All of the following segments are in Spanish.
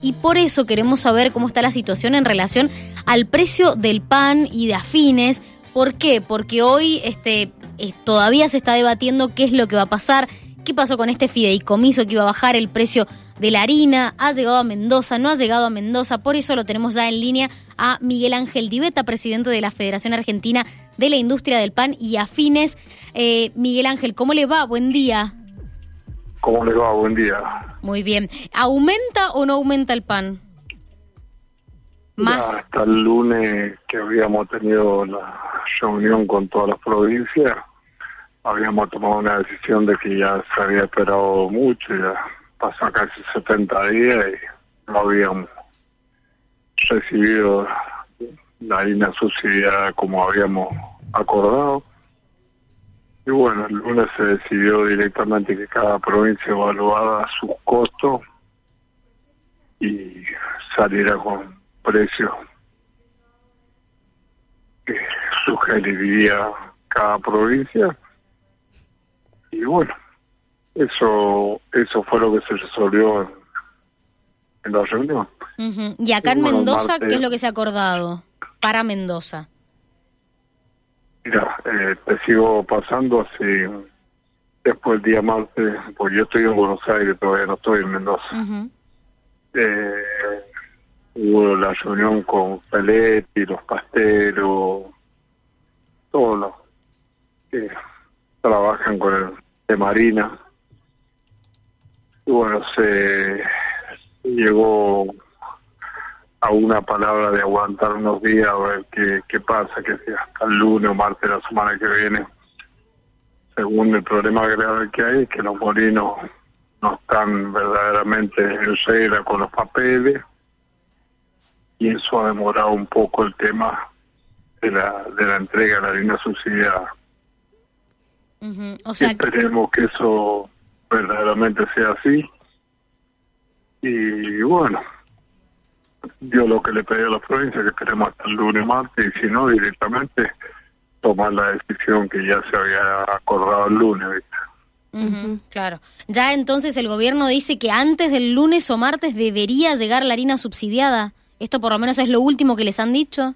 Y por eso queremos saber cómo está la situación en relación al precio del pan y de afines. ¿Por qué? Porque hoy este, eh, todavía se está debatiendo qué es lo que va a pasar, qué pasó con este fideicomiso que iba a bajar el precio de la harina, ha llegado a Mendoza, no ha llegado a Mendoza, por eso lo tenemos ya en línea a Miguel Ángel Diveta, presidente de la Federación Argentina de la Industria del Pan y Afines. Eh, Miguel Ángel, ¿cómo le va? Buen día. ¿Cómo le va? Buen día. Muy bien. ¿Aumenta o no aumenta el pan? Más. hasta el lunes que habíamos tenido la reunión con todas las provincias, habíamos tomado una decisión de que ya se había esperado mucho, ya pasó casi 70 días y no habíamos recibido la harina subsidiada como habíamos acordado. Y bueno, el lunes se decidió directamente que cada provincia evaluara sus costos y saliera con precios que sugeriría cada provincia. Y bueno, eso eso fue lo que se resolvió en, la reunión. Y acá en Mendoza, ¿qué es lo que se ha acordado para Mendoza? Mira, eh, te sigo pasando así después del día martes, pues yo estoy en Buenos Aires, todavía no estoy en Mendoza. eh, hubo la reunión con Peletti, los pasteros, todos los que trabajan con el de Marina. Y bueno, se llegó a una palabra de aguantar unos días a ver qué, qué pasa, que sea hasta el lunes o martes de la semana que viene. Según el problema grave que hay, que los molinos no están verdaderamente en regla con los papeles y eso ha demorado un poco el tema de la, de la entrega de la harina subsidiada. o sea, Esperemos que eso verdaderamente sea así. Y bueno, yo lo que le pedí a la provincia que esperemos hasta el lunes martes y si no directamente tomar la decisión que ya se había acordado el lunes claro. Ya entonces el gobierno dice que antes del lunes o martes debería llegar la harina subsidiada. Esto por lo menos es lo último que les han dicho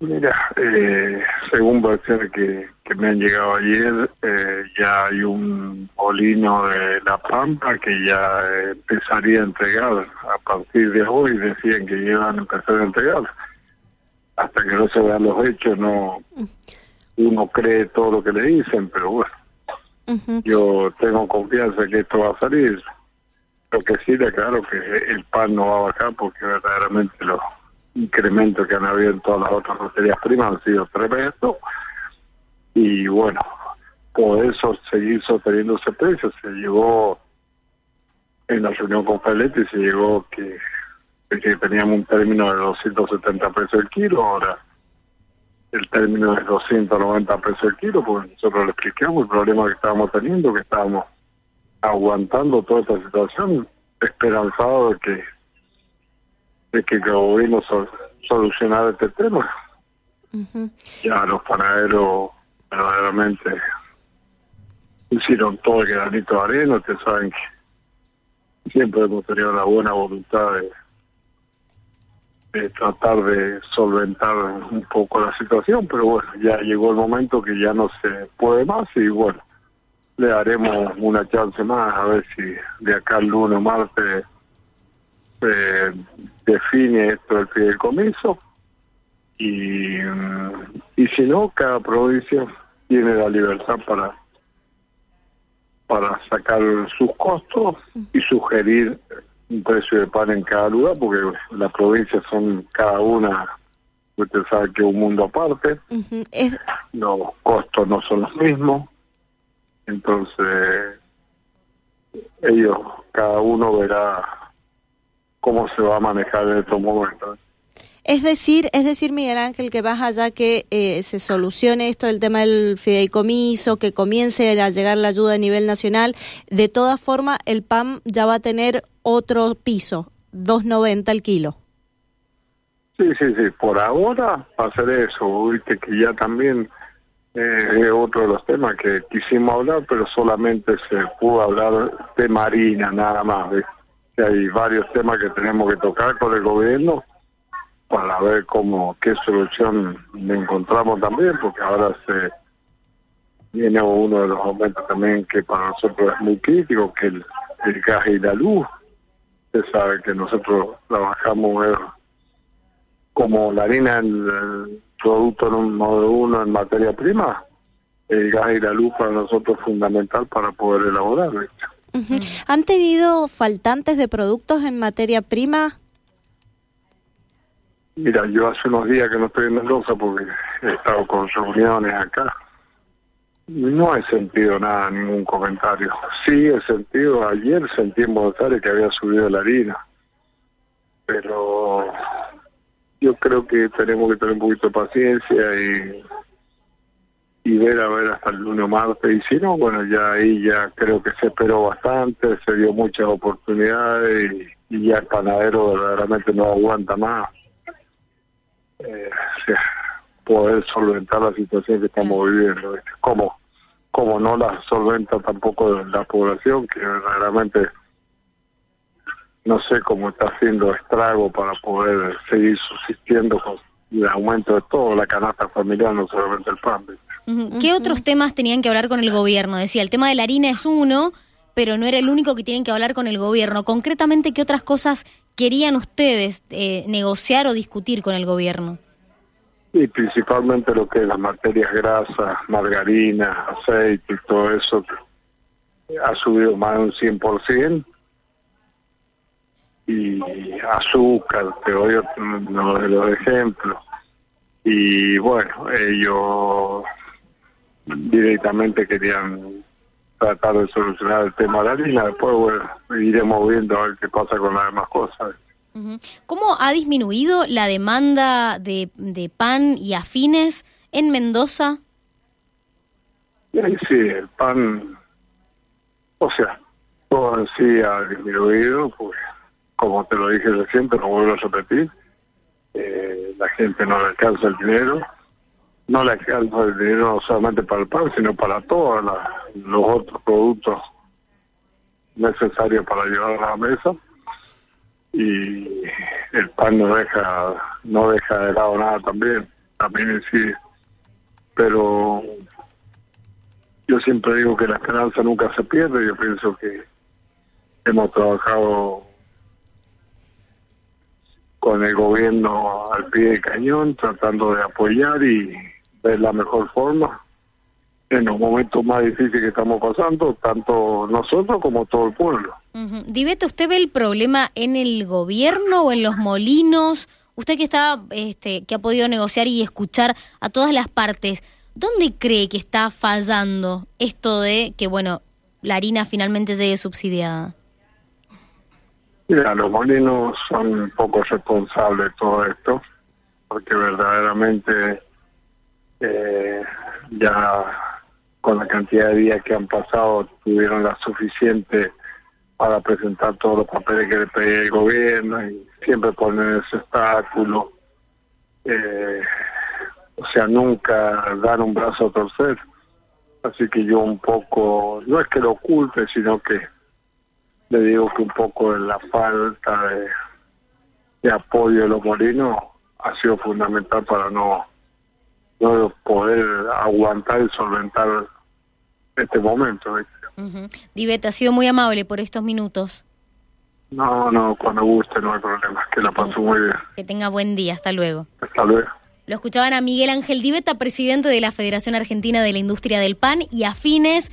Mira, eh, según versiones que, que me han llegado ayer, eh, ya hay un molino de La Pampa que ya empezaría a entregar. A partir de hoy decían que iban a empezar a entregar. Hasta que no se vean los hechos, no uno cree todo lo que le dicen, pero bueno, yo tengo confianza que esto va a salir. Lo que sí, claro que el pan no va a bajar porque verdaderamente lo incremento que han habido en todas las otras materias primas han sido tremendos y bueno, por eso seguir sosteniendo ese precio. Se llegó en la reunión con Feletti, se llegó que, que teníamos un término de 270 pesos el kilo, ahora el término es 290 pesos el kilo, porque nosotros le explicamos el problema que estábamos teniendo, que estábamos aguantando toda esta situación, esperanzado de que de que el gobierno solucionara este tema. Ya los panaderos verdaderamente hicieron todo el granito de arena, ustedes saben que siempre hemos tenido la buena voluntad de, de tratar de solventar un poco la situación, pero bueno, ya llegó el momento que ya no se puede más y bueno, le daremos una chance más a ver si de acá al lunes o martes eh, define esto el fideicomiso y, y si no, cada provincia tiene la libertad para para sacar sus costos y sugerir un precio de pan en cada lugar, porque las provincias son cada una, usted sabe que un mundo aparte, los costos no son los mismos, entonces ellos, cada uno verá cómo se va a manejar en estos momentos. Es decir, es decir, Miguel Ángel, que vas allá que eh, se solucione esto del tema del fideicomiso, que comience a llegar la ayuda a nivel nacional. De todas formas, el PAM ya va a tener otro piso, 2.90 el kilo. Sí, sí, sí. Por ahora va a ser eso. Viste que ya también eh, es otro de los temas que quisimos hablar, pero solamente se pudo hablar de Marina, nada más. Hay varios temas que tenemos que tocar con el gobierno para ver cómo qué solución encontramos también, porque ahora viene uno de los aumentos también que para nosotros es muy crítico, que el, el gas y la luz. Usted sabe que nosotros trabajamos eh, como la harina, el producto número uno en materia prima, el gas y la luz para nosotros es fundamental para poder elaborar. ¿Han tenido faltantes de productos en materia prima? Mira, yo hace unos días que no estoy en Mendoza porque he estado con reuniones acá. No he sentido nada, ningún comentario. Sí he sentido, ayer sentí en Buenos Aires que había subido la harina. Pero yo creo que tenemos que tener un poquito de paciencia y y ver a ver hasta el lunes o martes. Y si no bueno ya ahí ya creo que se esperó bastante se dio muchas oportunidades y, ya el panadero verdaderamente no aguanta más. Eh, poder solventar la situación que estamos viviendo como como no la solventa tampoco la población que verdaderamente no sé cómo está haciendo estrago para poder seguir subsistiendo con el aumento de todo la canasta familiar no solamente el pan ¿Qué otros temas tenían que hablar con el gobierno? Decía, el tema de la harina es uno, pero no era el único que tienen que hablar con el gobierno. Concretamente, ¿qué otras cosas querían ustedes eh, negociar o discutir con el gobierno? Y principalmente lo que es las materias grasas, margarina, aceite y todo eso, ha subido más de un 100%. Y azúcar, te doy uno de los ejemplos. Y bueno, ellos directamente querían tratar de solucionar el tema de la harina, después bueno, iremos viendo a ver qué pasa con las demás cosas. ¿Cómo ha disminuido la demanda de, de pan y afines en Mendoza? Sí, el pan, o sea, todo en sí ha disminuido, pues como te lo dije recién, pero vuelvo a repetir, eh, la gente no le alcanza el dinero, no le alcanza el dinero solamente para el pan, sino para todos los otros productos necesarios para llevar a la mesa. Y el pan no deja, no deja de lado nada también, también sí. Pero yo siempre digo que la esperanza nunca se pierde, yo pienso que hemos trabajado con el gobierno al pie de cañón, tratando de apoyar y de la mejor forma en los momentos más difíciles que estamos pasando, tanto nosotros como todo el pueblo. Uh ¿usted ve el problema en el gobierno o en los molinos? Usted que está, este, que ha podido negociar y escuchar a todas las partes, ¿dónde cree que está fallando esto de que, bueno, la harina finalmente llegue subsidiada? Mira, los molinos son un poco responsables de todo esto, porque verdaderamente eh, ya con la cantidad de días que han pasado tuvieron la suficiente para presentar todos los papeles que le pedía el gobierno y siempre ponen ese obstáculo. Eh, o sea, nunca dar un brazo a torcer. Así que yo un poco, no es que lo oculte, sino que le digo que un poco la falta de, de apoyo de los molinos ha sido fundamental para no no poder aguantar y solventar este momento. Uh ha sido muy amable por estos minutos. No, no, cuando guste no hay problema, que, la paso muy bien. Que tenga buen día, hasta luego. Hasta luego. Lo escuchaban a Miguel Ángel Diveta, presidente de la Federación Argentina de la Industria del Pan y afines.